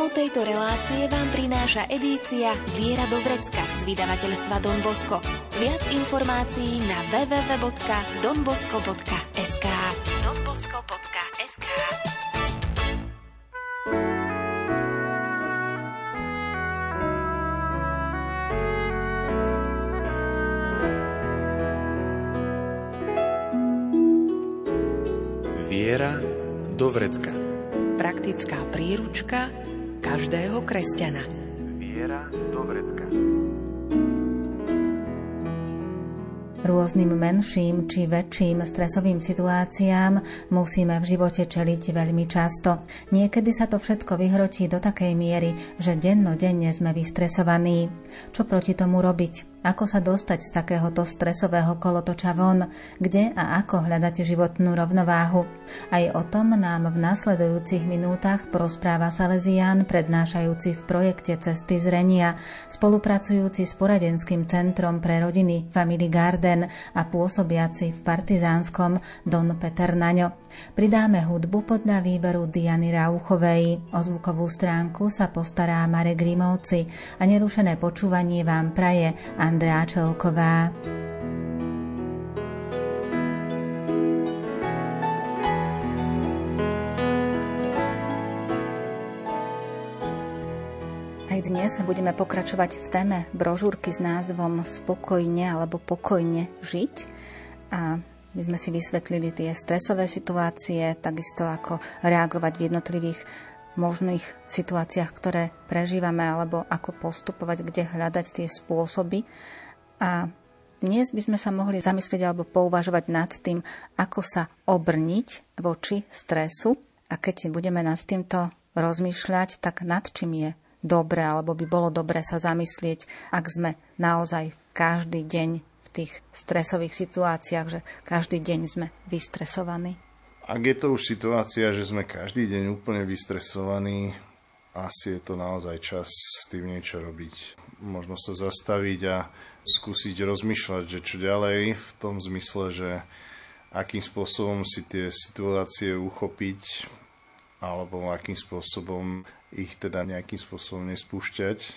Tému tejto relácie vám prináša edícia Viera do Vrecka z vydavateľstva Don Bosco. Viac informácií na www.donbosco.sk donbosco.sk Viera do vrecka. Praktická príručka každého kresťana. Viera do vrecka. Rôznym menším či väčším stresovým situáciám musíme v živote čeliť veľmi často. Niekedy sa to všetko vyhrotí do takej miery, že dennodenne sme vystresovaní. Čo proti tomu robiť? Ako sa dostať z takéhoto stresového kolotoča von? Kde a ako hľadať životnú rovnováhu? Aj o tom nám v nasledujúcich minútach porozpráva Salesián, prednášajúci v projekte Cesty zrenia, spolupracujúci s poradenským centrom pre rodiny Family Garden a pôsobiaci v partizánskom Don Peter Naňo. Pridáme hudbu podľa výberu Diany Rauchovej. O zvukovú stránku sa postará Marek Grimovci a nerušené počúvanie vám praje Andrá Čelková. Aj dnes budeme pokračovať v téme brožúrky s názvom Spokojne alebo pokojne žiť. A my sme si vysvetlili tie stresové situácie, takisto ako reagovať v jednotlivých možných situáciách, ktoré prežívame, alebo ako postupovať, kde hľadať tie spôsoby. A dnes by sme sa mohli zamyslieť alebo pouvažovať nad tým, ako sa obrniť voči stresu. A keď budeme nad týmto rozmýšľať, tak nad čím je dobre, alebo by bolo dobre sa zamyslieť, ak sme naozaj každý deň tých stresových situáciách, že každý deň sme vystresovaní? Ak je to už situácia, že sme každý deň úplne vystresovaní, asi je to naozaj čas s tým niečo robiť. Možno sa zastaviť a skúsiť rozmýšľať, že čo ďalej v tom zmysle, že akým spôsobom si tie situácie uchopiť alebo akým spôsobom ich teda nejakým spôsobom nespúšťať.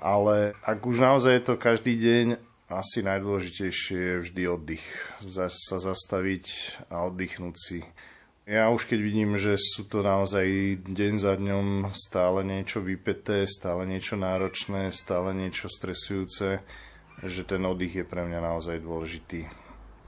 Ale ak už naozaj je to každý deň asi najdôležitejšie je vždy oddych. Sa zastaviť a oddychnúť si. Ja už keď vidím, že sú to naozaj deň za dňom stále niečo vypeté, stále niečo náročné, stále niečo stresujúce, že ten oddych je pre mňa naozaj dôležitý.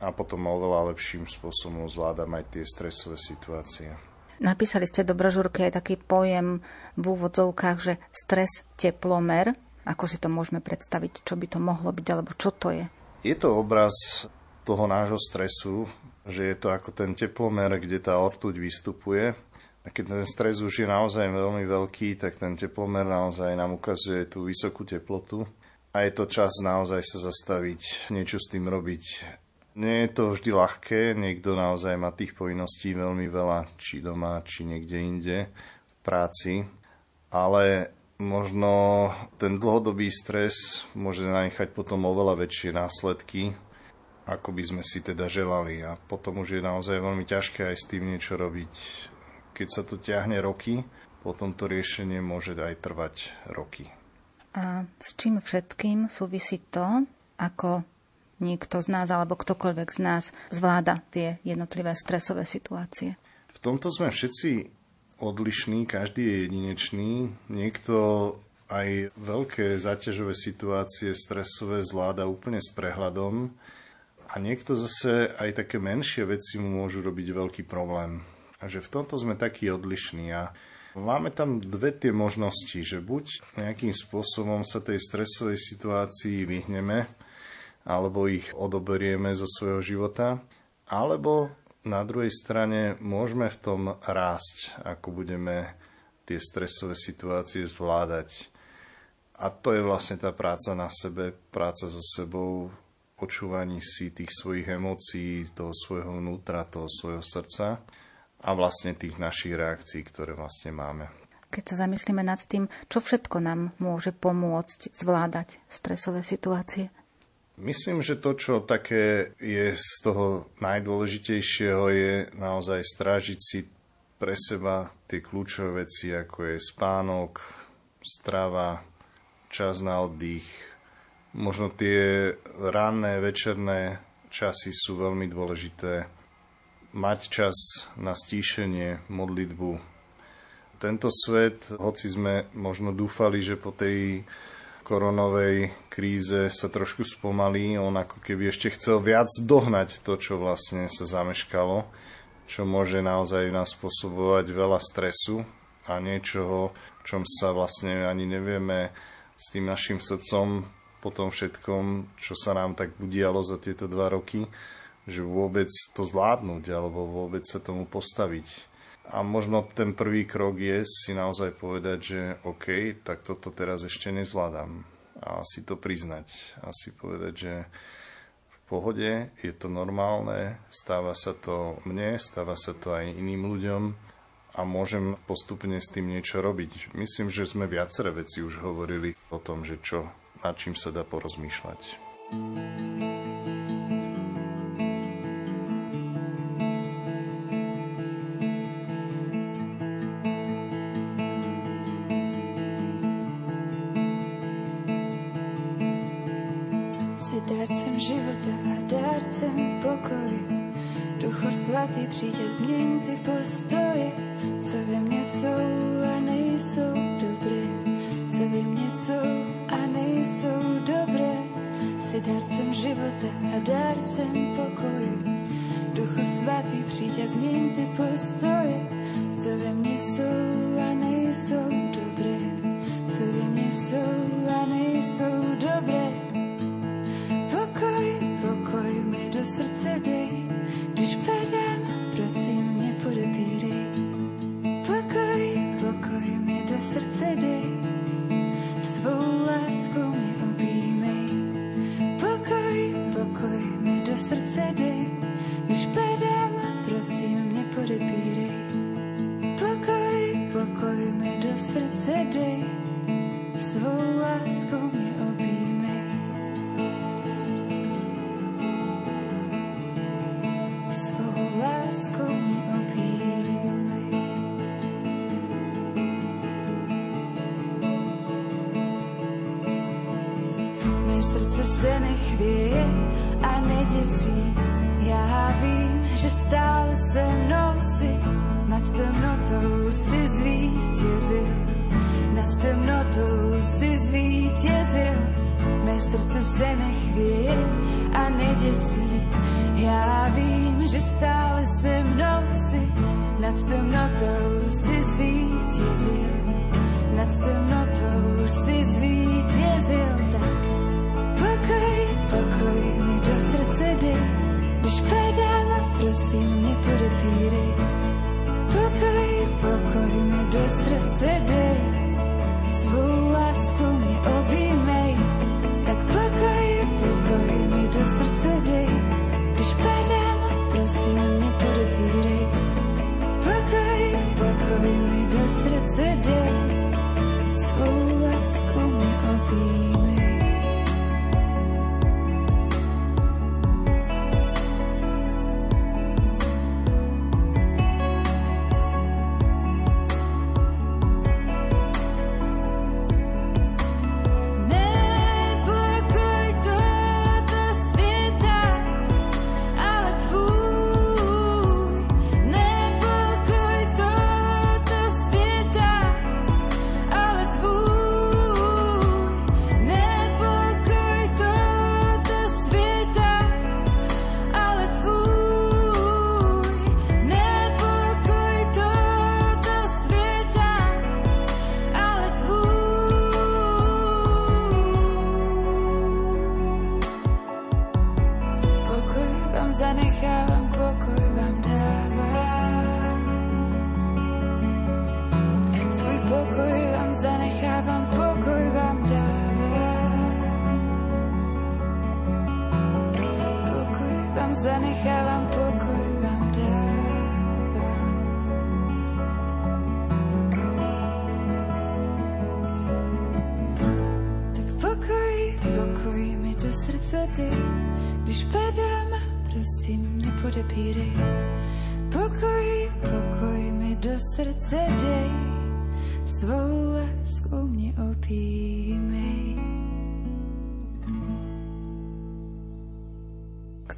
A potom oveľa lepším spôsobom zvládam aj tie stresové situácie. Napísali ste do brožúrky aj taký pojem v úvodzovkách, že stres teplomer. Ako si to môžeme predstaviť? Čo by to mohlo byť, alebo čo to je? Je to obraz toho nášho stresu, že je to ako ten teplomer, kde tá ortuť vystupuje. A keď ten stres už je naozaj veľmi veľký, tak ten teplomer naozaj nám ukazuje tú vysokú teplotu. A je to čas naozaj sa zastaviť, niečo s tým robiť. Nie je to vždy ľahké, niekto naozaj má tých povinností veľmi veľa, či doma, či niekde inde, v práci. Ale možno ten dlhodobý stres môže nanechať potom oveľa väčšie následky, ako by sme si teda želali. A potom už je naozaj veľmi ťažké aj s tým niečo robiť. Keď sa to ťahne roky, potom to riešenie môže aj trvať roky. A s čím všetkým súvisí to, ako niekto z nás alebo ktokoľvek z nás zvláda tie jednotlivé stresové situácie? V tomto sme všetci odlišný, každý je jedinečný. Niekto aj veľké záťažové situácie stresové zvláda úplne s prehľadom a niekto zase aj také menšie veci mu môžu robiť veľký problém. A v tomto sme takí odlišní a máme tam dve tie možnosti, že buď nejakým spôsobom sa tej stresovej situácii vyhneme, alebo ich odoberieme zo svojho života, alebo na druhej strane môžeme v tom rásť, ako budeme tie stresové situácie zvládať. A to je vlastne tá práca na sebe, práca so sebou, počúvaní si tých svojich emócií, toho svojho vnútra, toho svojho srdca a vlastne tých našich reakcií, ktoré vlastne máme. Keď sa zamyslíme nad tým, čo všetko nám môže pomôcť zvládať stresové situácie? Myslím, že to, čo také je z toho najdôležitejšieho, je naozaj strážiť si pre seba tie kľúčové veci, ako je spánok, strava, čas na oddych. Možno tie ranné, večerné časy sú veľmi dôležité. Mať čas na stíšenie, modlitbu. Tento svet, hoci sme možno dúfali, že po tej koronovej kríze sa trošku spomalí, on ako keby ešte chcel viac dohnať to, čo vlastne sa zameškalo čo môže naozaj nás spôsobovať veľa stresu a niečoho, čom sa vlastne ani nevieme s tým našim srdcom po tom všetkom, čo sa nám tak udialo za tieto dva roky, že vôbec to zvládnuť alebo vôbec sa tomu postaviť. A možno ten prvý krok je si naozaj povedať, že OK, tak toto teraz ešte nezvládam. A si to priznať. A si povedať, že pohode, je to normálne, stáva sa to mne, stáva sa to aj iným ľuďom a môžem postupne s tým niečo robiť. Myslím, že sme viaceré veci už hovorili o tom, že čo, nad čím sa dá porozmýšľať. Svatý, přijď změň ty postoje, co ve mně jsou a nejsou dobré, co ve mně jsou a nejsou dobré. Jsi dárcem života a dárcem pokoje. Duchu svatý, přijď a změň ty postoje, co ve mně jsou a nejsou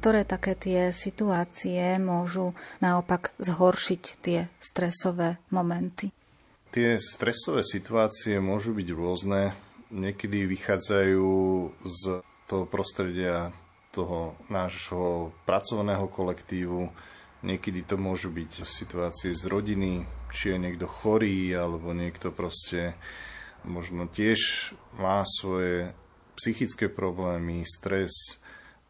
Ktoré také tie situácie môžu naopak zhoršiť tie stresové momenty? Tie stresové situácie môžu byť rôzne. Niekedy vychádzajú z toho prostredia toho nášho pracovného kolektívu. Niekedy to môžu byť situácie z rodiny, či je niekto chorý, alebo niekto proste možno tiež má svoje psychické problémy, stres,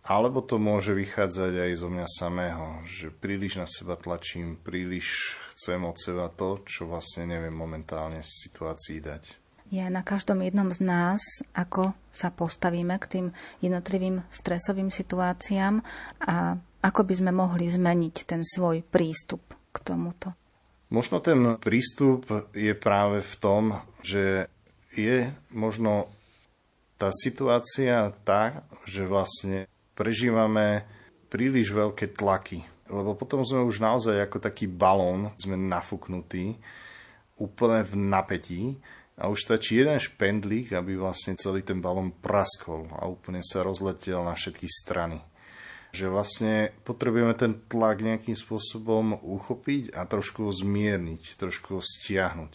alebo to môže vychádzať aj zo mňa samého, že príliš na seba tlačím, príliš chcem od seba to, čo vlastne neviem momentálne v situácii dať je na každom jednom z nás, ako sa postavíme k tým jednotlivým stresovým situáciám a ako by sme mohli zmeniť ten svoj prístup k tomuto. Možno ten prístup je práve v tom, že je možno tá situácia tá, že vlastne prežívame príliš veľké tlaky. Lebo potom sme už naozaj ako taký balón, sme nafúknutí, úplne v napätí a už stačí jeden špendlík, aby vlastne celý ten balón praskol a úplne sa rozletel na všetky strany. Že vlastne potrebujeme ten tlak nejakým spôsobom uchopiť a trošku zmierniť, trošku stiahnuť.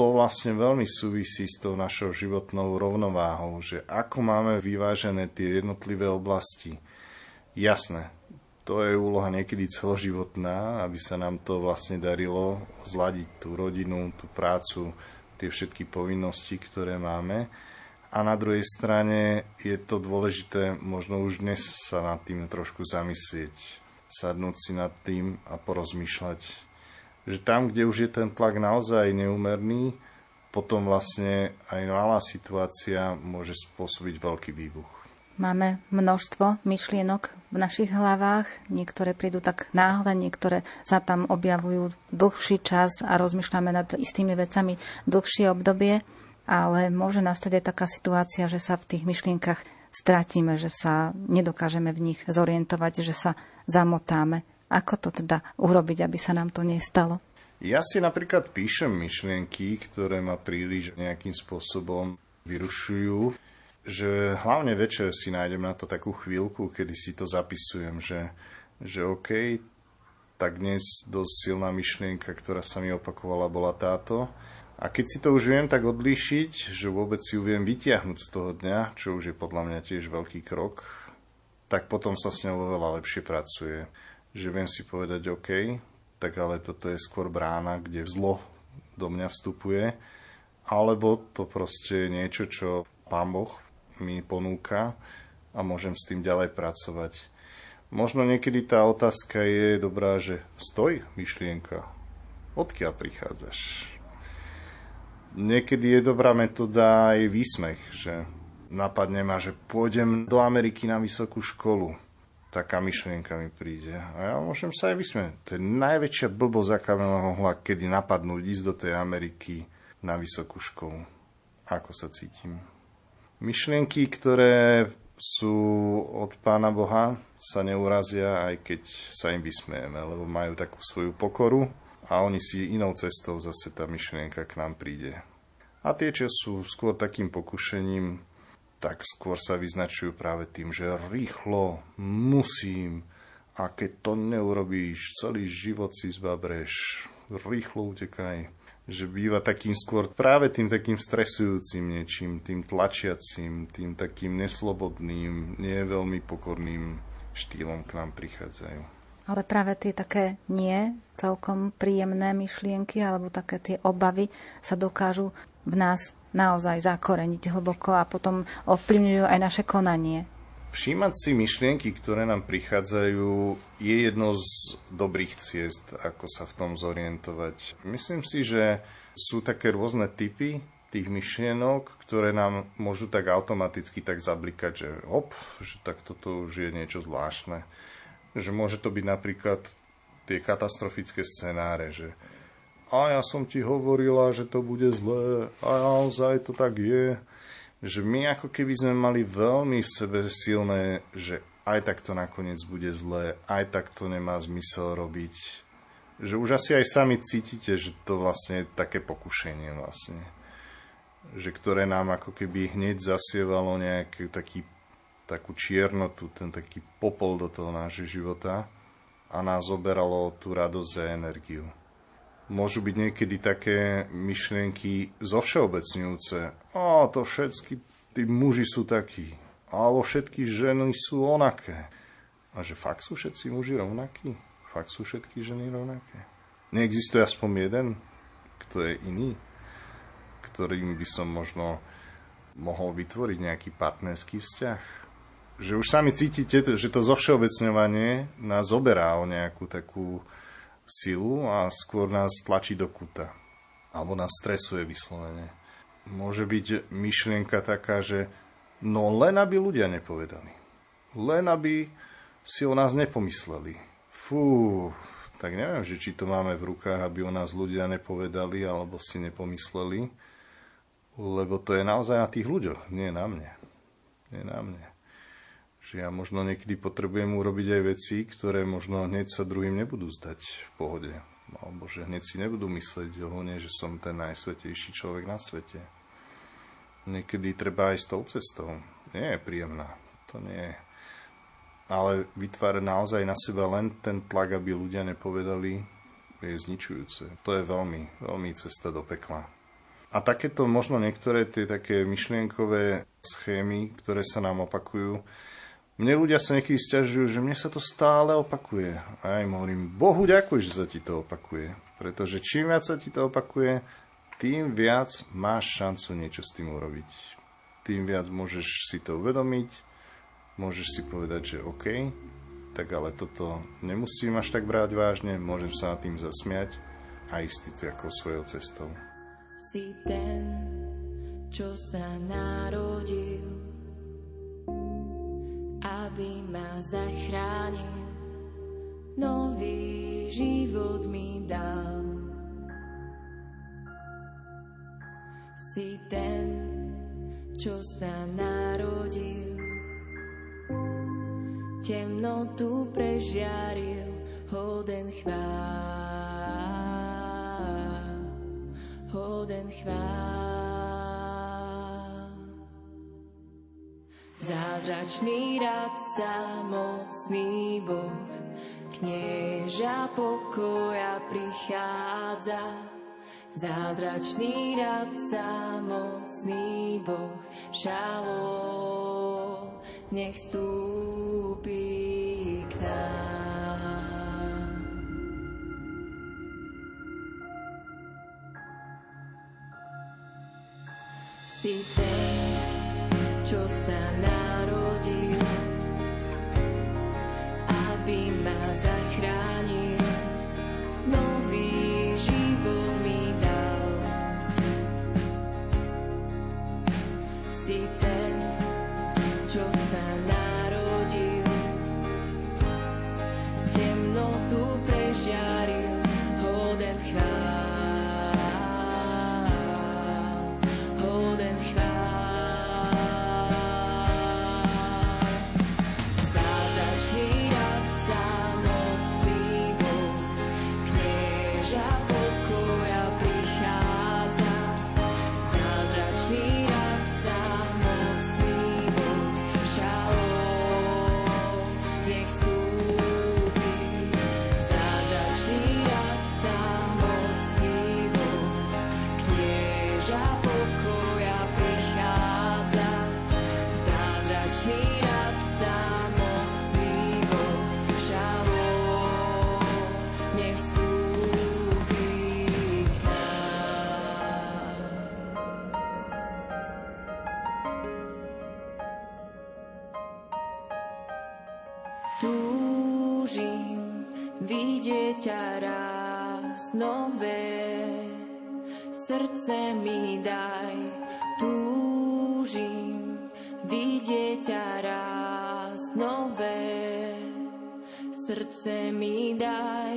To vlastne veľmi súvisí s tou našou životnou rovnováhou, že ako máme vyvážené tie jednotlivé oblasti. Jasné, to je úloha niekedy celoživotná, aby sa nám to vlastne darilo zladiť tú rodinu, tú prácu, tie všetky povinnosti, ktoré máme. A na druhej strane je to dôležité možno už dnes sa nad tým trošku zamyslieť, sadnúť si nad tým a porozmýšľať, že tam, kde už je ten tlak naozaj neumerný, potom vlastne aj malá situácia môže spôsobiť veľký výbuch. Máme množstvo myšlienok v našich hlavách, niektoré prídu tak náhle, niektoré sa tam objavujú dlhší čas a rozmýšľame nad istými vecami dlhšie obdobie, ale môže nastať aj taká situácia, že sa v tých myšlienkach stratíme, že sa nedokážeme v nich zorientovať, že sa zamotáme. Ako to teda urobiť, aby sa nám to nestalo? Ja si napríklad píšem myšlienky, ktoré ma príliš nejakým spôsobom vyrušujú že hlavne večer si nájdem na to takú chvíľku, kedy si to zapisujem, že, že OK, tak dnes dosť silná myšlienka, ktorá sa mi opakovala, bola táto. A keď si to už viem tak odlíšiť, že vôbec si ju viem vytiahnuť z toho dňa, čo už je podľa mňa tiež veľký krok, tak potom sa s ňou oveľa lepšie pracuje. Že viem si povedať, OK, tak ale toto je skôr brána, kde zlo do mňa vstupuje, alebo to proste je niečo, čo Pán Boh mi ponúka a môžem s tým ďalej pracovať. Možno niekedy tá otázka je dobrá, že stoj, myšlienka, odkiaľ prichádzaš? Niekedy je dobrá metóda aj výsmech, že napadne ma, že pôjdem do Ameriky na vysokú školu. Taká myšlienka mi príde. A ja môžem sa aj vysmieť. To je najväčšia blbosť, aká mohla kedy napadnúť ísť do tej Ameriky na vysokú školu. Ako sa cítim? Myšlienky, ktoré sú od Pána Boha, sa neurazia, aj keď sa im vysmejeme, lebo majú takú svoju pokoru a oni si inou cestou zase tá myšlienka k nám príde. A tie, čo sú skôr takým pokušením, tak skôr sa vyznačujú práve tým, že rýchlo musím. A keď to neurobíš, celý život si zbabreš, rýchlo utekaj. Že býva takým skôr práve tým takým stresujúcim niečím, tým tlačiacím, tým takým neslobodným, nie veľmi pokorným štýlom k nám prichádzajú. Ale práve tie také nie celkom príjemné myšlienky alebo také tie obavy sa dokážu v nás naozaj zakoreniť hlboko a potom ovplyvňujú aj naše konanie. Všímať si myšlienky, ktoré nám prichádzajú, je jedno z dobrých ciest, ako sa v tom zorientovať. Myslím si, že sú také rôzne typy tých myšlienok, ktoré nám môžu tak automaticky tak zablikať, že hop, že tak toto už je niečo zvláštne. Že môže to byť napríklad tie katastrofické scenáre, že a ja som ti hovorila, že to bude zlé a naozaj to tak je že my ako keby sme mali veľmi v sebe silné, že aj tak to nakoniec bude zlé, aj tak to nemá zmysel robiť. že už asi aj sami cítite, že to vlastne je také pokušenie vlastne. Že ktoré nám ako keby hneď zasievalo nejaký taký, takú čiernotu, ten taký popol do toho nášho života a nás oberalo tú radosť a energiu. Môžu byť niekedy také myšlienky zovšeobecňujúce. A to všetky tí muži sú takí. Alebo všetky ženy sú onaké. A že fakt sú všetci muži rovnakí? Fakt sú všetky ženy rovnaké? Neexistuje aspoň jeden, kto je iný? Ktorým by som možno mohol vytvoriť nejaký partnerský vzťah? Že už sami cítite, že to zovšeobecňovanie nás oberá o nejakú takú silu a skôr nás tlačí do kuta. Alebo nás stresuje vyslovene. Môže byť myšlienka taká, že no len aby ľudia nepovedali. Len aby si o nás nepomysleli. Fú, tak neviem, že či to máme v rukách, aby o nás ľudia nepovedali alebo si nepomysleli, lebo to je naozaj na tých ľuďoch, nie na mne. Nie na mne. Že ja možno niekedy potrebujem urobiť aj veci, ktoré možno hneď sa druhým nebudú zdať v pohode. Alebo že hneď si nebudú myslieť o že som ten najsvetejší človek na svete. Niekedy treba aj s tou cestou. Nie je príjemná. To nie je. Ale vytvárať naozaj na seba len ten tlak, aby ľudia nepovedali, je zničujúce. To je veľmi, veľmi cesta do pekla. A takéto možno niektoré tie také myšlienkové schémy, ktoré sa nám opakujú, mne ľudia sa niekedy stiažujú, že mne sa to stále opakuje. A ja im hovorím, Bohu ďakuj, že sa ti to opakuje. Pretože čím viac sa ti to opakuje, tým viac máš šancu niečo s tým urobiť. Tým viac môžeš si to uvedomiť, môžeš si povedať, že OK, tak ale toto nemusím až tak brať vážne, môžem sa nad tým zasmiať a ísť ako svojou cestou. Si ten, čo sa narodil aby ma zachránil, nový život mi dal. Si ten, čo sa narodil, temnotu prežiaril, hoden chvál, hoden chvál. Zázračný radca, mocný Boh, knieža pokoja prichádza. Zázračný radca, mocný Boh, šalom, nech stúpi k nám. Si ten, čo sa Srdce mi daj,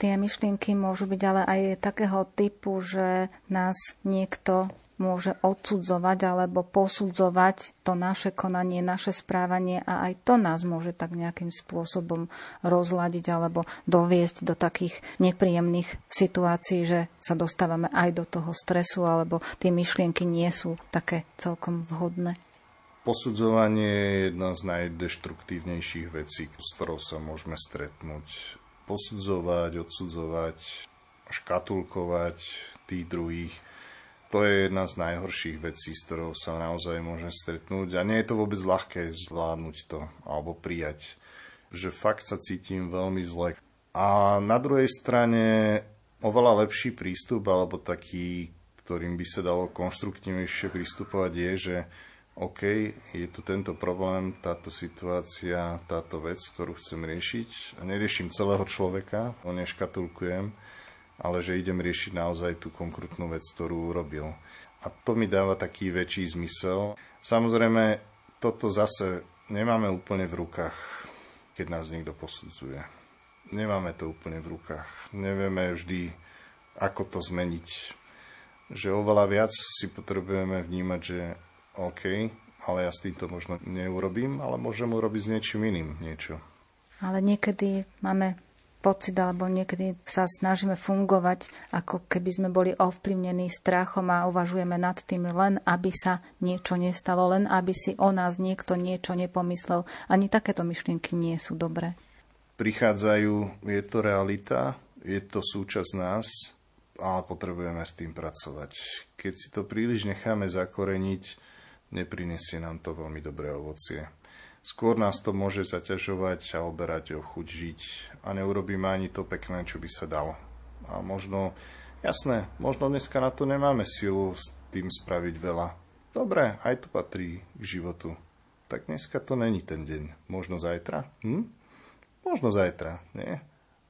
Tie myšlienky môžu byť ale aj takého typu, že nás niekto môže odsudzovať alebo posudzovať to naše konanie, naše správanie a aj to nás môže tak nejakým spôsobom rozladiť alebo doviesť do takých nepríjemných situácií, že sa dostávame aj do toho stresu alebo tie myšlienky nie sú také celkom vhodné. Posudzovanie je jedna z najdeštruktívnejších vecí, s ktorou sa môžeme stretnúť. Posudzovať, odsudzovať, škatulkovať tých druhých – to je jedna z najhorších vecí, s ktorou sa naozaj môžem stretnúť. A nie je to vôbec ľahké zvládnuť to alebo prijať, že fakt sa cítim veľmi zle. A na druhej strane oveľa lepší prístup alebo taký, ktorým by sa dalo konštruktívnejšie pristupovať je, že OK, je tu tento problém, táto situácia, táto vec, ktorú chcem riešiť a neriešim celého človeka, ho neškatulkujem, ale že idem riešiť naozaj tú konkrétnu vec, ktorú urobil. A to mi dáva taký väčší zmysel. Samozrejme, toto zase nemáme úplne v rukách, keď nás niekto posudzuje. Nemáme to úplne v rukách. Nevieme vždy, ako to zmeniť. Že oveľa viac si potrebujeme vnímať, že OK, ale ja s týmto možno neurobím, ale môžem urobiť s niečím iným niečo. Ale niekedy máme pocit, alebo niekedy sa snažíme fungovať, ako keby sme boli ovplyvnení strachom a uvažujeme nad tým len, aby sa niečo nestalo, len aby si o nás niekto niečo nepomyslel. Ani takéto myšlienky nie sú dobré. Prichádzajú, je to realita, je to súčasť nás a potrebujeme s tým pracovať. Keď si to príliš necháme zakoreniť, neprinesie nám to veľmi dobré ovocie. Skôr nás to môže zaťažovať a oberať o chuť žiť a neurobíme ani to pekné, čo by sa dalo. A možno, jasné, možno dneska na to nemáme silu s tým spraviť veľa. Dobre, aj to patrí k životu. Tak dneska to není ten deň. Možno zajtra? Hm? Možno zajtra, nie?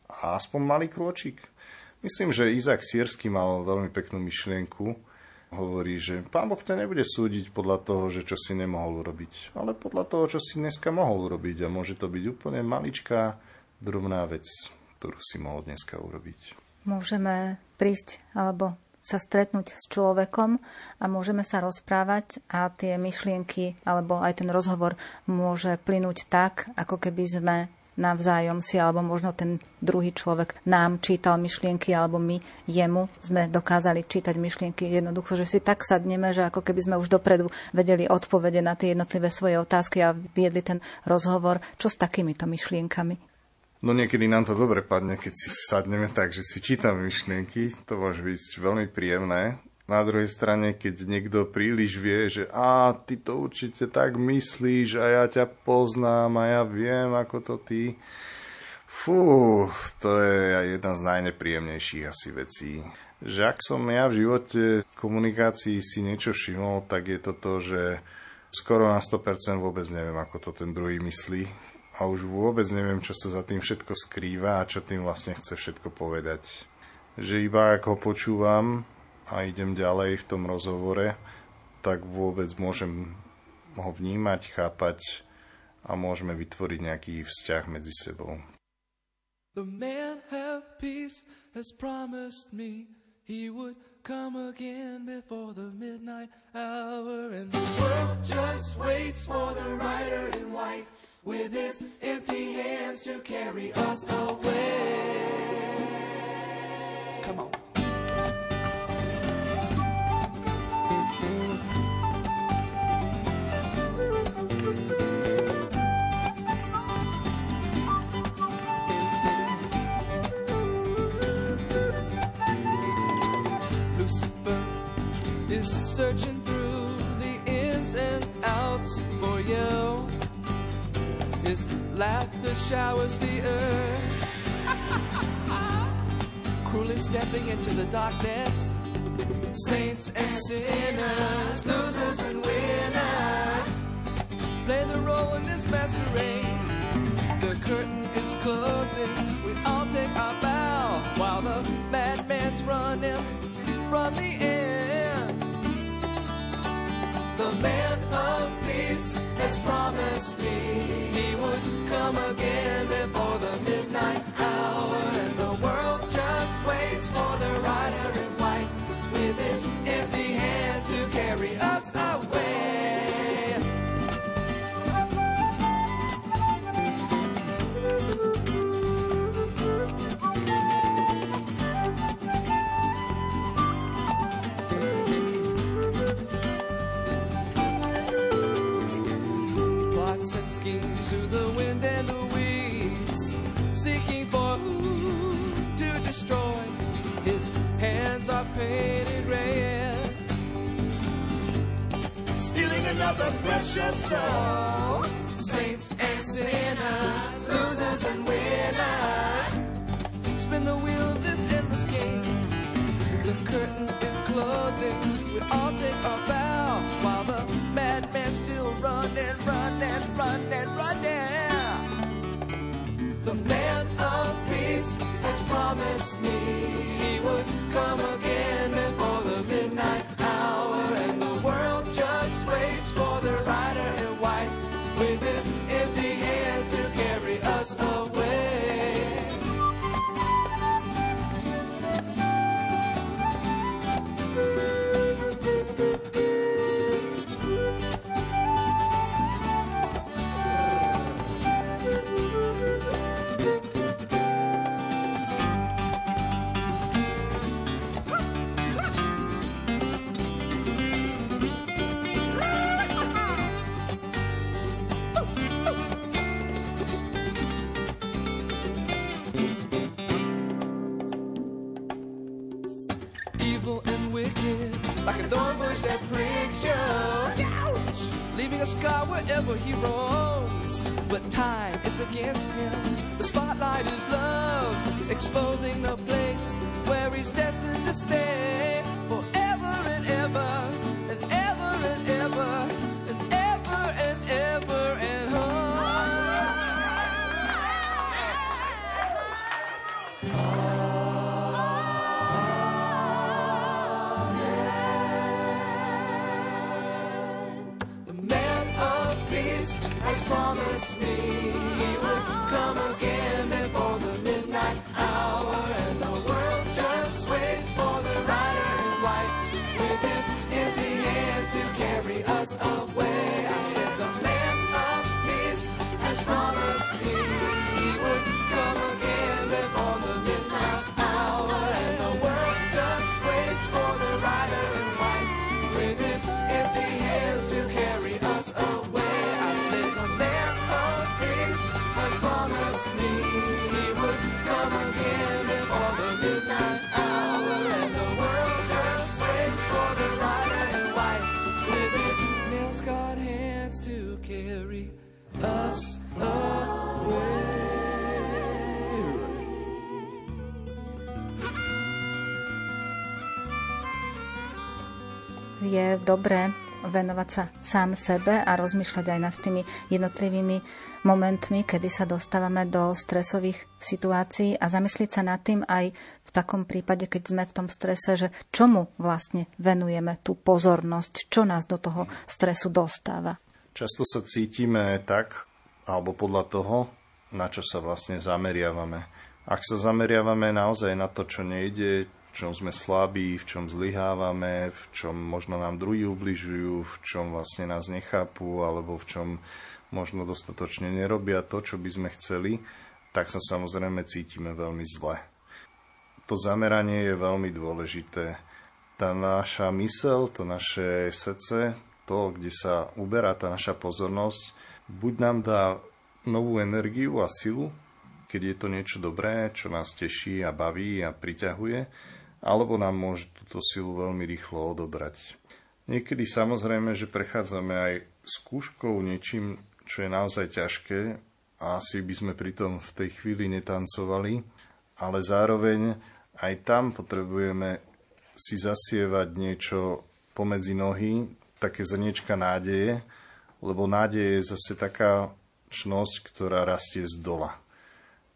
A aspoň malý krôčik. Myslím, že Izak Siersky mal veľmi peknú myšlienku, hovorí, že pán Boh ťa nebude súdiť podľa toho, že čo si nemohol urobiť, ale podľa toho, čo si dneska mohol urobiť. A môže to byť úplne maličká, drobná vec, ktorú si mohol dneska urobiť. Môžeme prísť alebo sa stretnúť s človekom a môžeme sa rozprávať a tie myšlienky alebo aj ten rozhovor môže plynúť tak, ako keby sme navzájom si, alebo možno ten druhý človek nám čítal myšlienky, alebo my jemu sme dokázali čítať myšlienky jednoducho, že si tak sadneme, že ako keby sme už dopredu vedeli odpovede na tie jednotlivé svoje otázky a viedli ten rozhovor. Čo s takýmito myšlienkami? No niekedy nám to dobre padne, keď si sadneme tak, že si čítame myšlienky. To môže byť veľmi príjemné. Na druhej strane, keď niekto príliš vie, že a ty to určite tak myslíš a ja ťa poznám a ja viem, ako to ty. Fú, to je jedna z najnepríjemnejších asi vecí. Že ak som ja v živote v komunikácii si niečo všimol, tak je to to, že skoro na 100% vôbec neviem, ako to ten druhý myslí. A už vôbec neviem, čo sa za tým všetko skrýva a čo tým vlastne chce všetko povedať. Že iba ako počúvam a idem ďalej v tom rozhovore, tak vôbec môžem ho vnímať, chápať a môžeme vytvoriť nejaký vzťah medzi sebou. The man have peace has promised me he would come again before the midnight hour and the world just waits for the rider in white with his empty hands to carry us away. Come on. Searching through the ins and outs for you. His laughter showers the earth. Cruelly stepping into the darkness. Saints and sinners, losers and winners. play the role in this masquerade. The curtain is closing, we all take our bow while the madman's running from the end. The man of peace has promised me. He would come again before the midnight hour, and the world just waits for the rider in white with his empty hands to carry us painted red, stealing another precious soul. Saints and sinners, losers and winners, spin the wheel of this endless game. The curtain is closing. We all take our bow while the madman's still running, running, running, running. The man of peace has promised me would come again before the midnight hour, and the world just waits for the rider in white. With his Je dobré venovať sa sám sebe a rozmýšľať aj nad tými jednotlivými momentmi, kedy sa dostávame do stresových situácií a zamyslieť sa nad tým aj v takom prípade, keď sme v tom strese, že čomu vlastne venujeme tú pozornosť, čo nás do toho stresu dostáva. Často sa cítime tak, alebo podľa toho, na čo sa vlastne zameriavame. Ak sa zameriavame naozaj na to, čo nejde, v čom sme slabí, v čom zlyhávame, v čom možno nám druhí ubližujú, v čom vlastne nás nechápu, alebo v čom možno dostatočne nerobia to, čo by sme chceli, tak sa samozrejme cítime veľmi zle. To zameranie je veľmi dôležité. Tá naša mysel, to naše srdce, to, kde sa uberá tá naša pozornosť, buď nám dá novú energiu a silu, keď je to niečo dobré, čo nás teší a baví a priťahuje, alebo nám môže túto silu veľmi rýchlo odobrať. Niekedy samozrejme, že prechádzame aj skúškou niečím, čo je naozaj ťažké a asi by sme pritom v tej chvíli netancovali, ale zároveň aj tam potrebujeme si zasievať niečo pomedzi nohy, také zrniečka nádeje lebo nádej je zase taká čnosť, ktorá rastie z dola.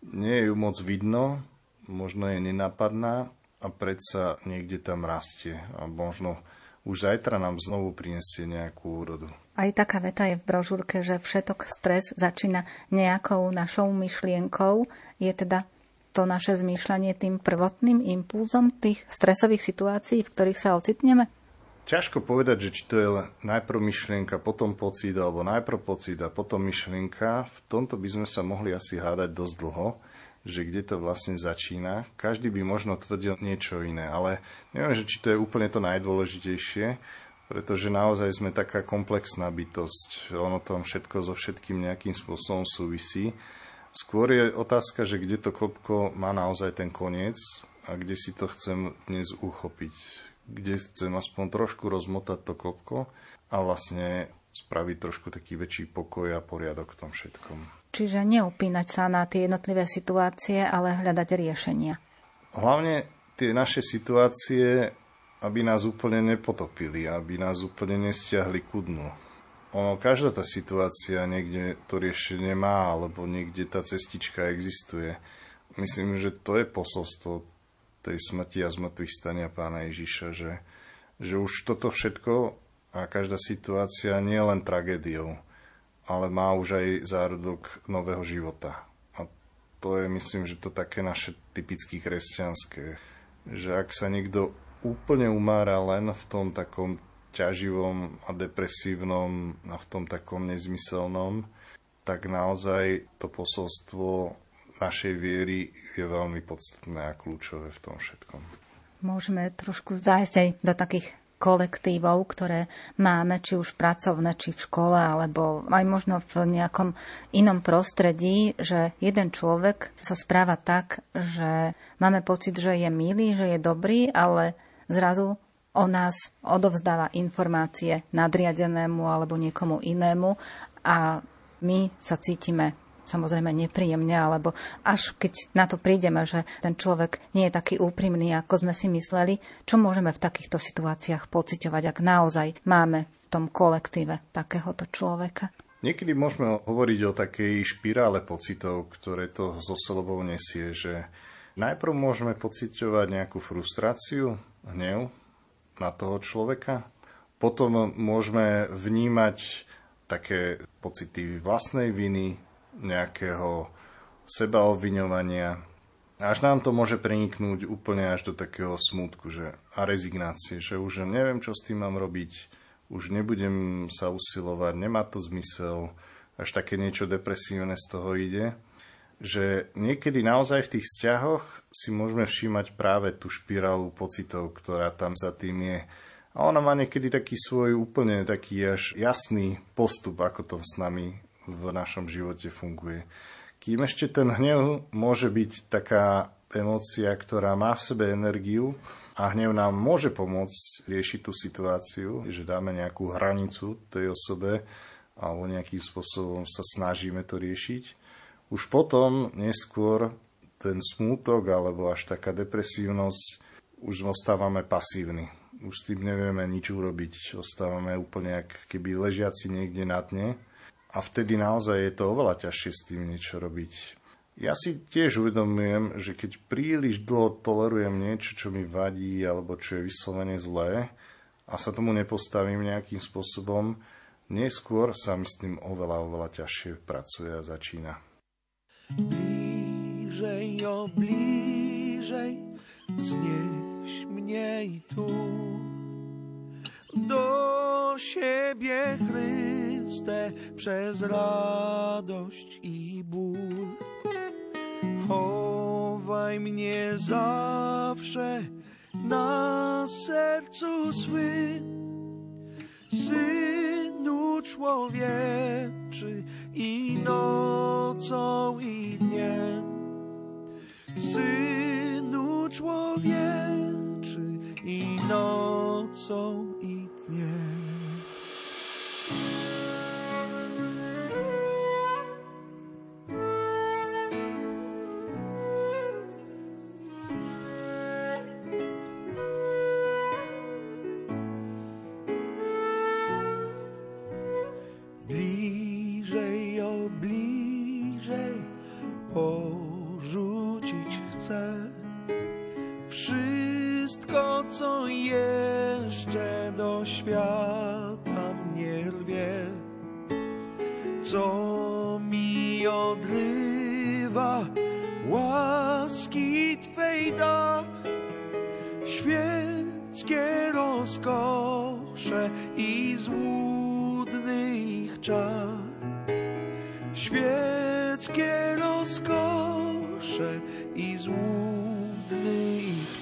Nie je ju moc vidno, možno je nenapadná a predsa niekde tam rastie a možno už zajtra nám znovu prinesie nejakú úrodu. Aj taká veta je v brožúrke, že všetok stres začína nejakou našou myšlienkou. Je teda to naše zmýšľanie tým prvotným impulzom tých stresových situácií, v ktorých sa ocitneme? Ťažko povedať, že či to je najprv myšlienka, potom pocit, alebo najprv pocit a potom myšlienka. V tomto by sme sa mohli asi hádať dosť dlho, že kde to vlastne začína. Každý by možno tvrdil niečo iné, ale neviem, že či to je úplne to najdôležitejšie, pretože naozaj sme taká komplexná bytosť. Ono tam všetko so všetkým nejakým spôsobom súvisí. Skôr je otázka, že kde to klopko má naozaj ten koniec a kde si to chcem dnes uchopiť kde chcem aspoň trošku rozmotať to klopko a vlastne spraviť trošku taký väčší pokoj a poriadok v tom všetkom. Čiže neupínať sa na tie jednotlivé situácie, ale hľadať riešenia. Hlavne tie naše situácie, aby nás úplne nepotopili, aby nás úplne nestiahli ku dnu. Ono, každá tá situácia niekde to riešenie má, alebo niekde tá cestička existuje. Myslím, že to je posolstvo tej smrti a zmrtvých stania pána Ježiša, že, že už toto všetko a každá situácia nie je len tragédiou, ale má už aj zárodok nového života. A to je, myslím, že to také naše typicky kresťanské, že ak sa niekto úplne umára len v tom takom ťaživom a depresívnom a v tom takom nezmyselnom, tak naozaj to posolstvo našej viery je veľmi podstatné a kľúčové v tom všetkom. Môžeme trošku zájsť aj do takých kolektívov, ktoré máme, či už pracovné, či v škole, alebo aj možno v nejakom inom prostredí, že jeden človek sa správa tak, že máme pocit, že je milý, že je dobrý, ale zrazu o nás odovzdáva informácie nadriadenému alebo niekomu inému a my sa cítime samozrejme nepríjemne, alebo až keď na to prídeme, že ten človek nie je taký úprimný, ako sme si mysleli, čo môžeme v takýchto situáciách pociťovať, ak naozaj máme v tom kolektíve takéhoto človeka? Niekedy môžeme hovoriť o takej špirále pocitov, ktoré to so sebou nesie, že najprv môžeme pociťovať nejakú frustráciu, hnev na toho človeka, potom môžeme vnímať také pocity vlastnej viny, nejakého sebaobviňovania. Až nám to môže preniknúť úplne až do takého smútku že, a rezignácie, že už neviem, čo s tým mám robiť, už nebudem sa usilovať, nemá to zmysel, až také niečo depresívne z toho ide. Že niekedy naozaj v tých vzťahoch si môžeme všímať práve tú špirálu pocitov, ktorá tam za tým je. A ona má niekedy taký svoj úplne taký až jasný postup, ako to s nami v našom živote funguje. Kým ešte ten hnev môže byť taká emócia, ktorá má v sebe energiu a hnev nám môže pomôcť riešiť tú situáciu, že dáme nejakú hranicu tej osobe alebo nejakým spôsobom sa snažíme to riešiť. Už potom neskôr ten smútok alebo až taká depresívnosť už ostávame pasívni. Už s tým nevieme nič urobiť. Ostávame úplne keby ležiaci niekde na dne a vtedy naozaj je to oveľa ťažšie s tým niečo robiť. Ja si tiež uvedomujem, že keď príliš dlho tolerujem niečo, čo mi vadí alebo čo je vyslovene zlé a sa tomu nepostavím nejakým spôsobom, neskôr sa mi s tým oveľa, oveľa ťažšie pracuje a začína. Blížej, o blížej, vznieś mnie i tu do siebie Chryste przez radość i ból. Chowaj mnie zawsze na sercu swym, Synu człowieczy i nocą i dniem. Synu człowieczy i nocą i dniem.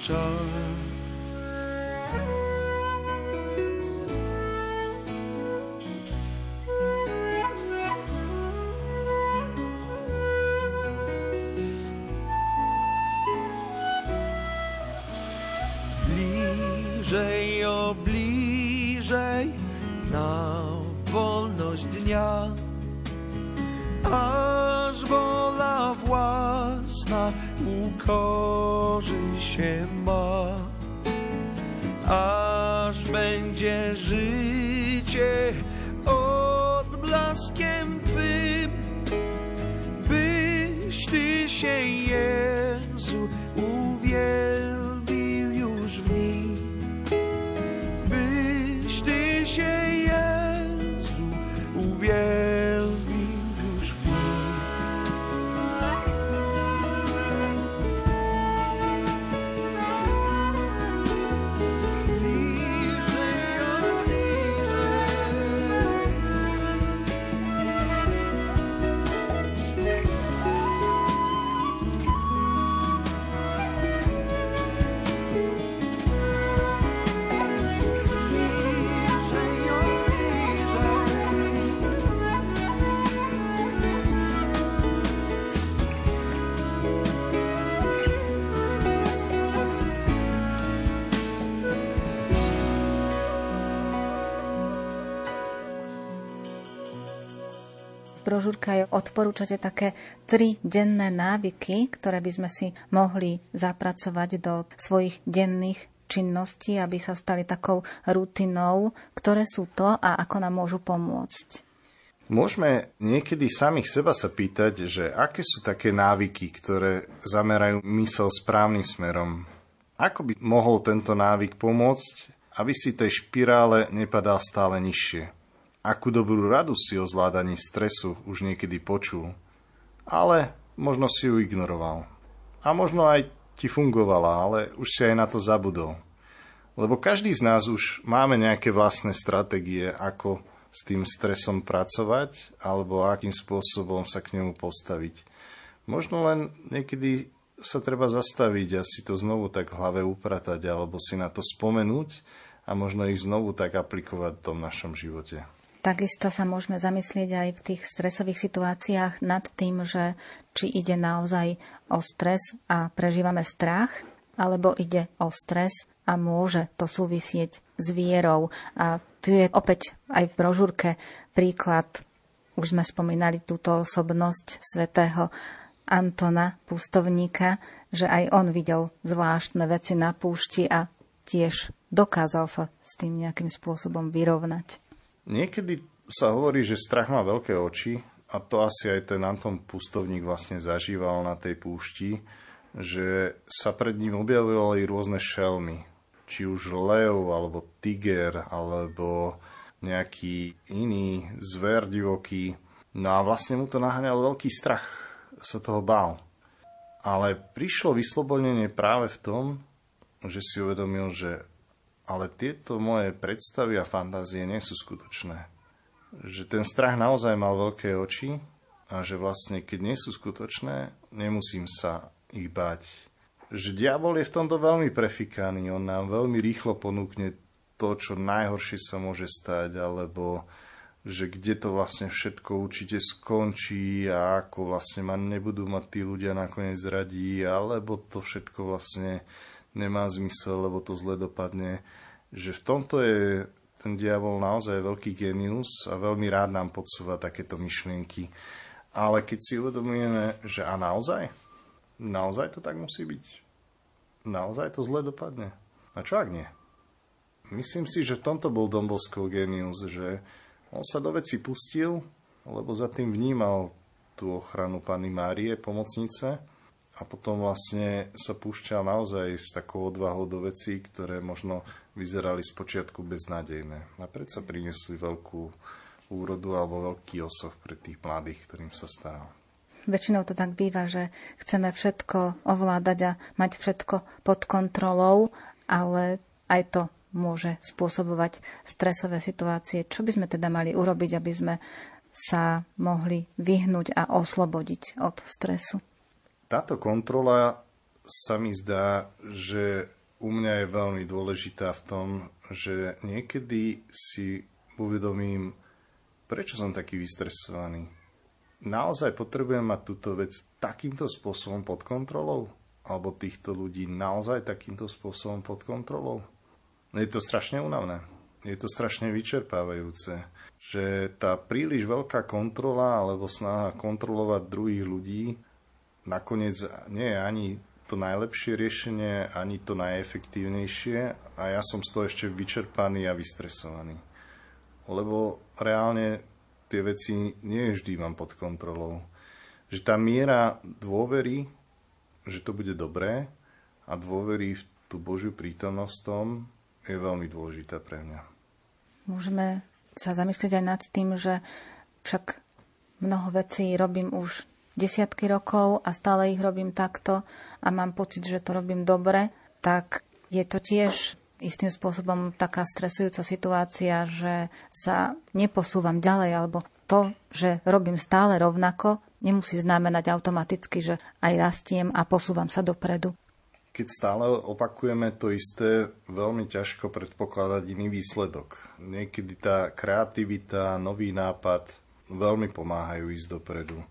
Czar. bliżej, o bliżej na wolność dnia, aż wola własna ukorzy Aj odporúčate také tri denné návyky, ktoré by sme si mohli zapracovať do svojich denných činností, aby sa stali takou rutinou. Ktoré sú to a ako nám môžu pomôcť? Môžeme niekedy samých seba sa pýtať, že aké sú také návyky, ktoré zamerajú mysel správnym smerom. Ako by mohol tento návyk pomôcť, aby si tej špirále nepadal stále nižšie? Akú dobrú radu si o zvládaní stresu už niekedy počul, ale možno si ju ignoroval. A možno aj ti fungovala, ale už si aj na to zabudol. Lebo každý z nás už máme nejaké vlastné stratégie, ako s tým stresom pracovať, alebo akým spôsobom sa k nemu postaviť. Možno len niekedy sa treba zastaviť a si to znovu tak v hlave upratať, alebo si na to spomenúť a možno ich znovu tak aplikovať v tom našom živote. Takisto sa môžeme zamyslieť aj v tých stresových situáciách nad tým, že či ide naozaj o stres a prežívame strach, alebo ide o stres a môže to súvisieť s vierou. A tu je opäť aj v brožúrke príklad, už sme spomínali túto osobnosť svätého Antona Pustovníka, že aj on videl zvláštne veci na púšti a tiež dokázal sa s tým nejakým spôsobom vyrovnať. Niekedy sa hovorí, že strach má veľké oči a to asi aj ten Anton Pustovník vlastne zažíval na tej púšti, že sa pred ním objavovali rôzne šelmy. Či už lev, alebo tiger, alebo nejaký iný zver divoký. No a vlastne mu to naháňal veľký strach, sa toho bál. Ale prišlo vyslobodnenie práve v tom, že si uvedomil, že ale tieto moje predstavy a fantázie nie sú skutočné. Že ten strach naozaj mal veľké oči a že vlastne keď nie sú skutočné, nemusím sa ich báť. Že diabol je v tomto veľmi prefikaný, on nám veľmi rýchlo ponúkne to, čo najhoršie sa môže stať, alebo že kde to vlastne všetko určite skončí a ako vlastne ma nebudú mať tí ľudia nakoniec radí, alebo to všetko vlastne nemá zmysel, lebo to zle dopadne. Že v tomto je ten diabol naozaj veľký genius a veľmi rád nám podsúva takéto myšlienky. Ale keď si uvedomujeme, že a naozaj? Naozaj to tak musí byť? Naozaj to zle dopadne? A čo ak nie? Myslím si, že v tomto bol Domboskov genius, že on sa do veci pustil, lebo za tým vnímal tú ochranu Pany Márie, pomocnice. A potom vlastne sa púšťal naozaj s takou odvahou do vecí, ktoré možno vyzerali spočiatku beznádejné. A predsa priniesli veľkú úrodu alebo veľký osoch pre tých mladých, ktorým sa staral. Väčšinou to tak býva, že chceme všetko ovládať a mať všetko pod kontrolou, ale aj to môže spôsobovať stresové situácie. Čo by sme teda mali urobiť, aby sme sa mohli vyhnúť a oslobodiť od stresu? Táto kontrola sa mi zdá, že u mňa je veľmi dôležitá v tom, že niekedy si uvedomím, prečo som taký vystresovaný. Naozaj potrebujem mať túto vec takýmto spôsobom pod kontrolou? Alebo týchto ľudí naozaj takýmto spôsobom pod kontrolou? Je to strašne únavné. Je to strašne vyčerpávajúce, že tá príliš veľká kontrola alebo snaha kontrolovať druhých ľudí nakoniec nie je ani to najlepšie riešenie, ani to najefektívnejšie a ja som z toho ešte vyčerpaný a vystresovaný. Lebo reálne tie veci nie vždy mám pod kontrolou. Že tá miera dôvery, že to bude dobré a dôvery v tú Božiu prítomnosť tom je veľmi dôležitá pre mňa. Môžeme sa zamyslieť aj nad tým, že však mnoho vecí robím už desiatky rokov a stále ich robím takto a mám pocit, že to robím dobre, tak je to tiež istým spôsobom taká stresujúca situácia, že sa neposúvam ďalej, alebo to, že robím stále rovnako, nemusí znamenať automaticky, že aj rastiem a posúvam sa dopredu. Keď stále opakujeme to isté, veľmi ťažko predpokladať iný výsledok. Niekedy tá kreativita, nový nápad veľmi pomáhajú ísť dopredu.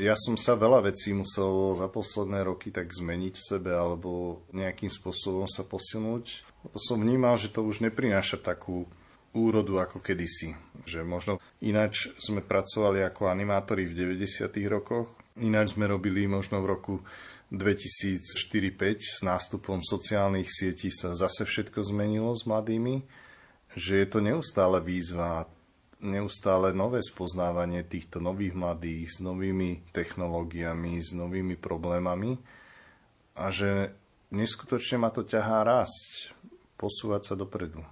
Ja som sa veľa vecí musel za posledné roky tak zmeniť v sebe alebo nejakým spôsobom sa posunúť. Som vnímal, že to už neprináša takú úrodu ako kedysi. Že možno ináč sme pracovali ako animátori v 90. rokoch, ináč sme robili možno v roku 2004-2005 s nástupom sociálnych sietí sa zase všetko zmenilo s mladými, že je to neustále výzva neustále nové spoznávanie týchto nových mladých s novými technológiami, s novými problémami a že neskutočne ma to ťahá rásť, posúvať sa dopredu.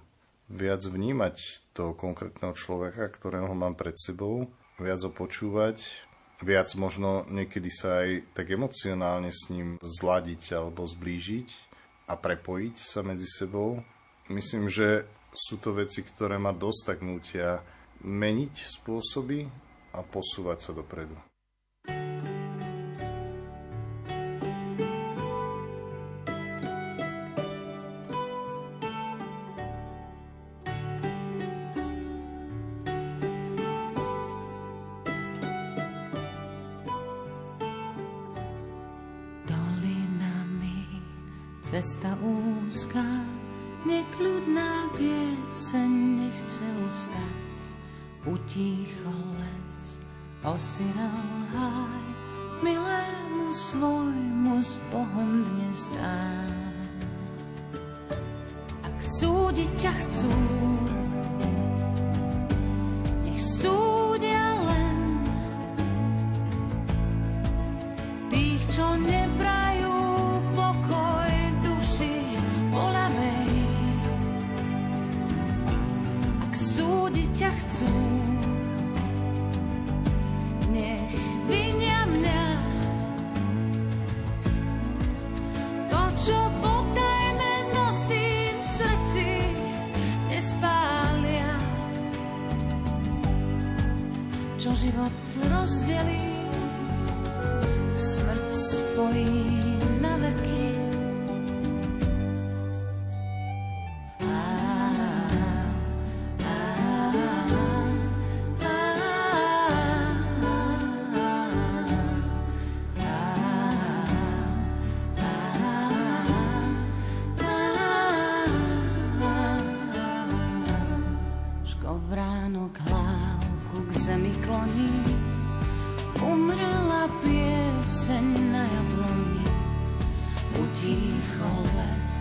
Viac vnímať toho konkrétneho človeka, ktorého mám pred sebou, viac ho počúvať, viac možno niekedy sa aj tak emocionálne s ním zladiť alebo zblížiť a prepojiť sa medzi sebou. Myslím, že sú to veci, ktoré ma dosť tak nutia meniť spôsoby a posúvať sa dopredu. Škovránok hlávku k zemi kloní, umrela pieseň na jabloni. Utíchol les,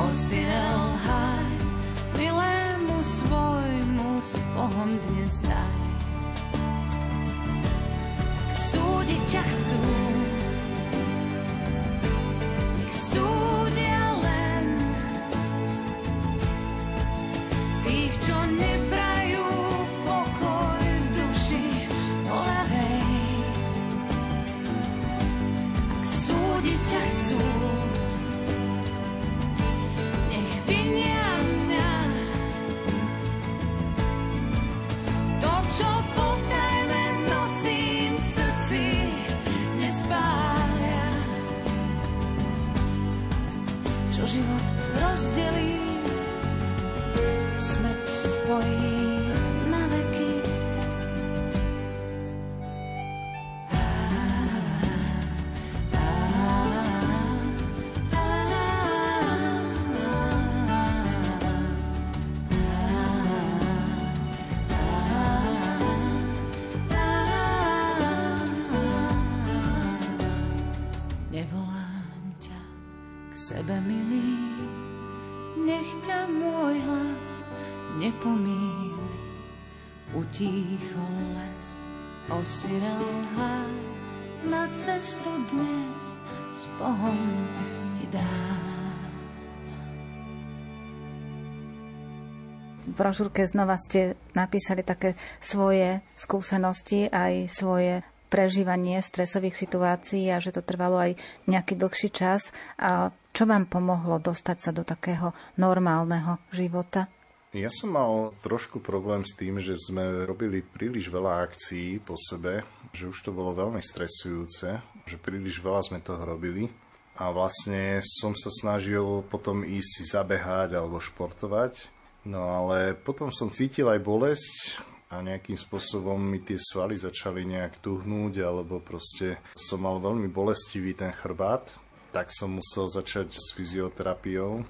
osirel háj, milému svojmu s Bohom dnes daj. Ak súdi sebe brožúrke znova ste napísali také svoje skúsenosti, aj svoje prežívanie stresových situácií a že to trvalo aj nejaký dlhší čas. A čo vám pomohlo dostať sa do takého normálneho života? Ja som mal trošku problém s tým, že sme robili príliš veľa akcií po sebe, že už to bolo veľmi stresujúce, že príliš veľa sme toho robili a vlastne som sa snažil potom ísť si zabehať alebo športovať No ale potom som cítil aj bolesť a nejakým spôsobom mi tie svaly začali nejak tuhnúť alebo proste som mal veľmi bolestivý ten chrbát, tak som musel začať s fyzioterapiou.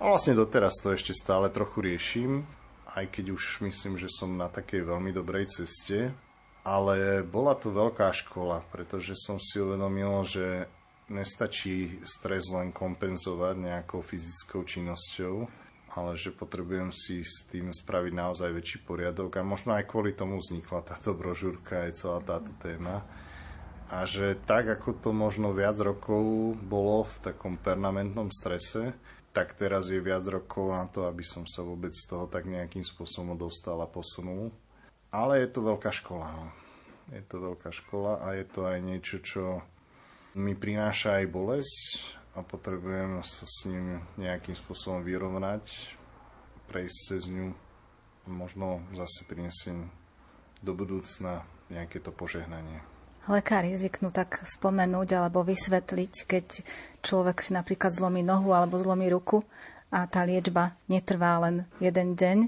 A vlastne doteraz to ešte stále trochu riešim, aj keď už myslím, že som na takej veľmi dobrej ceste. Ale bola to veľká škola, pretože som si uvedomil, že nestačí stres len kompenzovať nejakou fyzickou činnosťou, ale že potrebujem si s tým spraviť naozaj väčší poriadok a možno aj kvôli tomu vznikla táto brožúrka aj celá táto téma. A že tak, ako to možno viac rokov bolo v takom permanentnom strese, tak teraz je viac rokov na to, aby som sa vôbec z toho tak nejakým spôsobom dostal a posunul. Ale je to veľká škola. No. Je to veľká škola a je to aj niečo, čo mi prináša aj bolesť, a potrebujem sa s ním nejakým spôsobom vyrovnať, prejsť cez ňu, možno zase prinesiem do budúcna nejaké to požehnanie. Lekári zvyknú tak spomenúť alebo vysvetliť, keď človek si napríklad zlomí nohu alebo zlomí ruku a tá liečba netrvá len jeden deň.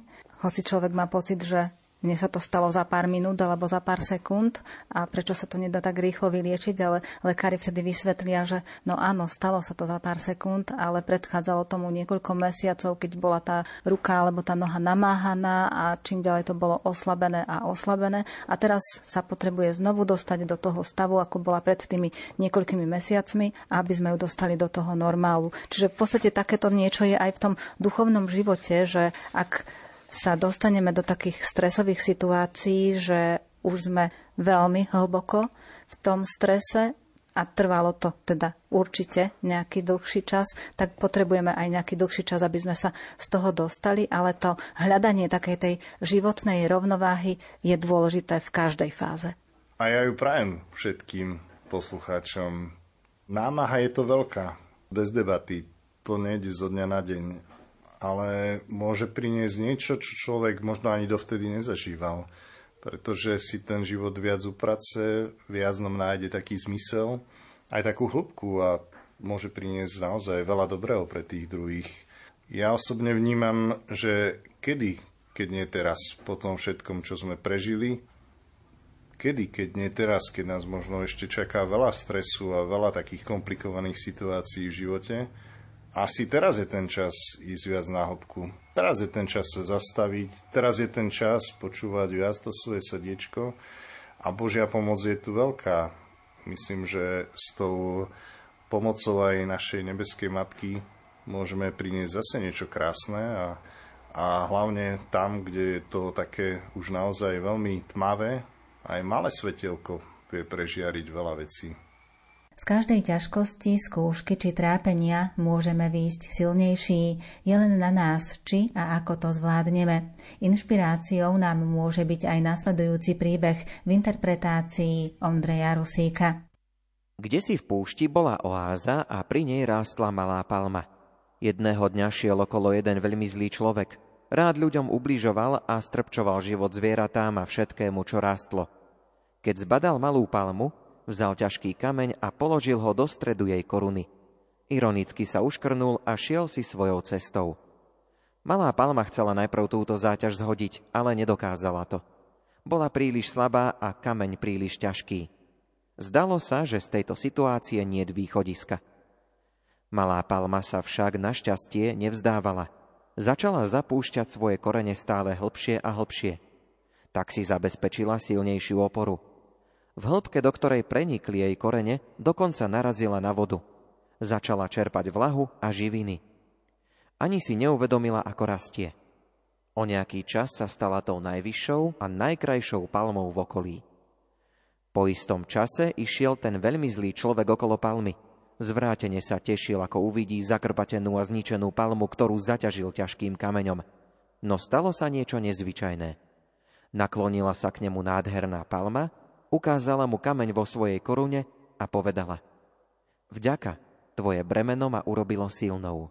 Hoci človek má pocit, že mne sa to stalo za pár minút alebo za pár sekúnd a prečo sa to nedá tak rýchlo vyliečiť, ale lekári vtedy vysvetlia, že no áno, stalo sa to za pár sekúnd, ale predchádzalo tomu niekoľko mesiacov, keď bola tá ruka alebo tá noha namáhaná a čím ďalej to bolo oslabené a oslabené a teraz sa potrebuje znovu dostať do toho stavu, ako bola pred tými niekoľkými mesiacmi, aby sme ju dostali do toho normálu. Čiže v podstate takéto niečo je aj v tom duchovnom živote, že ak sa dostaneme do takých stresových situácií, že už sme veľmi hlboko v tom strese a trvalo to teda určite nejaký dlhší čas, tak potrebujeme aj nejaký dlhší čas, aby sme sa z toho dostali, ale to hľadanie takej tej životnej rovnováhy je dôležité v každej fáze. A ja ju prajem všetkým poslucháčom. Námaha je to veľká, bez debaty. To nejde zo dňa na deň ale môže priniesť niečo, čo človek možno ani dovtedy nezažíval. Pretože si ten život viac uprace, viac nám nájde taký zmysel, aj takú hĺbku a môže priniesť naozaj veľa dobrého pre tých druhých. Ja osobne vnímam, že kedy, keď nie teraz, po tom všetkom, čo sme prežili, kedy, keď nie teraz, keď nás možno ešte čaká veľa stresu a veľa takých komplikovaných situácií v živote, asi teraz je ten čas ísť viac na hĺbku. Teraz je ten čas sa zastaviť, teraz je ten čas počúvať viac to svoje srdiečko a Božia pomoc je tu veľká. Myslím, že s tou pomocou aj našej nebeskej matky môžeme priniesť zase niečo krásne a, a hlavne tam, kde je to také už naozaj veľmi tmavé, aj malé svetielko vie prežiariť veľa vecí. Z každej ťažkosti, skúšky či trápenia môžeme výjsť silnejší. Je len na nás, či a ako to zvládneme. Inšpiráciou nám môže byť aj nasledujúci príbeh v interpretácii Ondreja Rusíka. Kde si v púšti bola oáza a pri nej rástla malá palma. Jedného dňa šiel okolo jeden veľmi zlý človek. Rád ľuďom ubližoval a strpčoval život zvieratám a všetkému, čo rástlo. Keď zbadal malú palmu, Vzal ťažký kameň a položil ho do stredu jej koruny. Ironicky sa uškrnul a šiel si svojou cestou. Malá palma chcela najprv túto záťaž zhodiť, ale nedokázala to. Bola príliš slabá a kameň príliš ťažký. Zdalo sa, že z tejto situácie nie východiska. Malá palma sa však našťastie nevzdávala. Začala zapúšťať svoje korene stále hlbšie a hlbšie. Tak si zabezpečila silnejšiu oporu – v hĺbke, do ktorej prenikli jej korene, dokonca narazila na vodu. Začala čerpať vlahu a živiny. Ani si neuvedomila, ako rastie. O nejaký čas sa stala tou najvyššou a najkrajšou palmou v okolí. Po istom čase išiel ten veľmi zlý človek okolo palmy. Zvrátene sa tešil, ako uvidí zakrpatenú a zničenú palmu, ktorú zaťažil ťažkým kameňom. No stalo sa niečo nezvyčajné. Naklonila sa k nemu nádherná palma, ukázala mu kameň vo svojej korune a povedala Vďaka, tvoje bremeno ma urobilo silnou.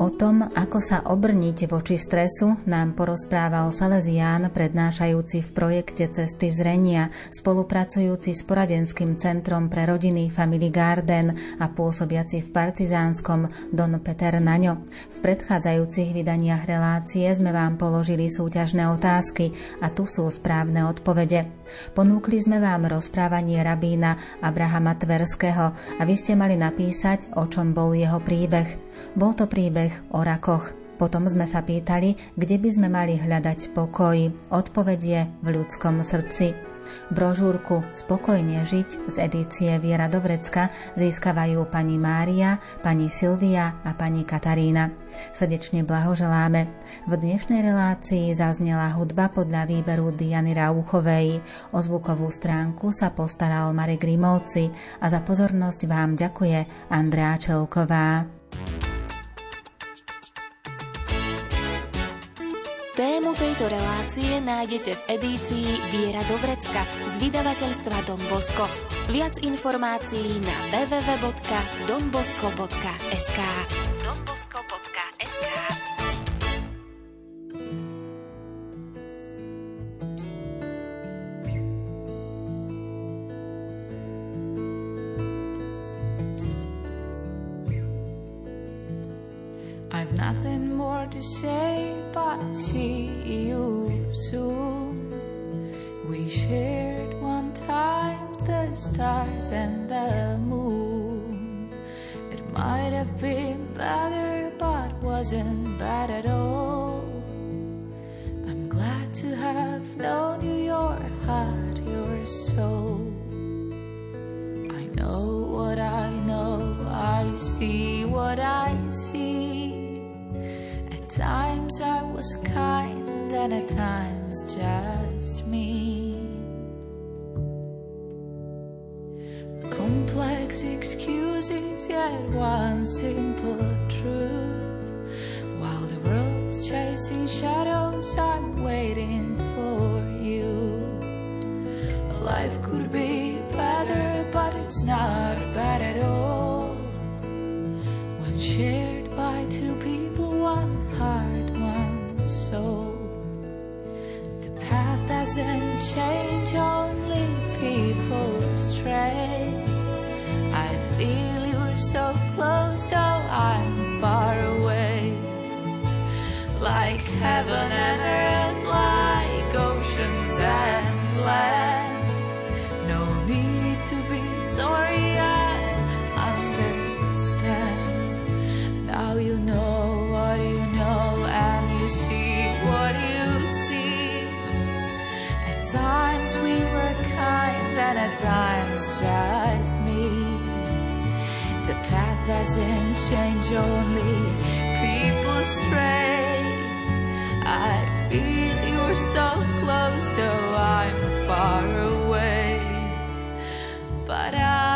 O tom, ako sa obrniť voči stresu, nám porozprával Salesián, prednášajúci v projekte Cesty zrenia, spolupracujúci s poradenským centrom pre rodiny Family Garden a pôsobiaci v Partizánskom Don Peter Naňo. V predchádzajúcich vydaniach relácie sme vám položili súťažné otázky a tu sú správne odpovede. Ponúkli sme vám rozprávanie rabína Abrahama Tverského a vy ste mali napísať, o čom bol jeho príbeh. Bol to príbeh o rakoch. Potom sme sa pýtali, kde by sme mali hľadať pokoj. Odpoveď je v ľudskom srdci. Brožúrku Spokojne žiť z edície Viera Dovrecka získavajú pani Mária, pani Silvia a pani Katarína. Srdečne blahoželáme. V dnešnej relácii zaznela hudba podľa výberu Diany Rauchovej. O zvukovú stránku sa postaral Marek Grimovci a za pozornosť vám ďakuje Andrea Čelková. Tému tejto relácie nájdete v edícii Viera Dobrecka z vydavateľstva Don Bosco. Viac informácií na www.donbosco.sk donbosco.sk more to say, but see you soon. We shared one time the stars and the moon. It might have been better, but wasn't bad at all. I'm glad to have known you, your heart, your soul. I know what I know, I see what I see. Times I was kind, and at times just mean. Complex excuses, yet one simple truth. While the world's chasing shadows, I'm waiting for you. Life could be better, but it's not doesn't change, only people stray. I feel you're so close, though I'm far away. Like heaven and earth, at times just me. The path doesn't change, only people stray. I feel you're so close, though I'm far away. But I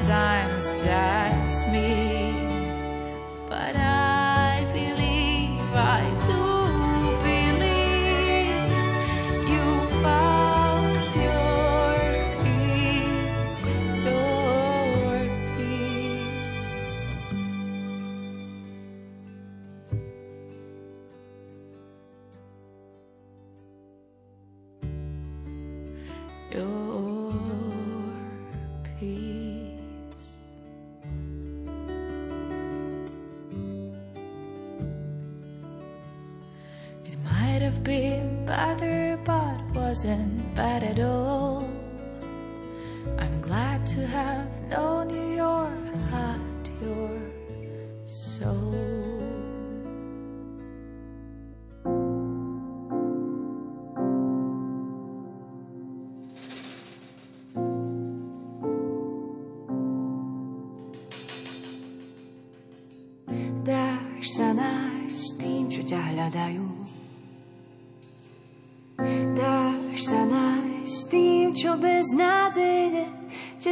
times just me.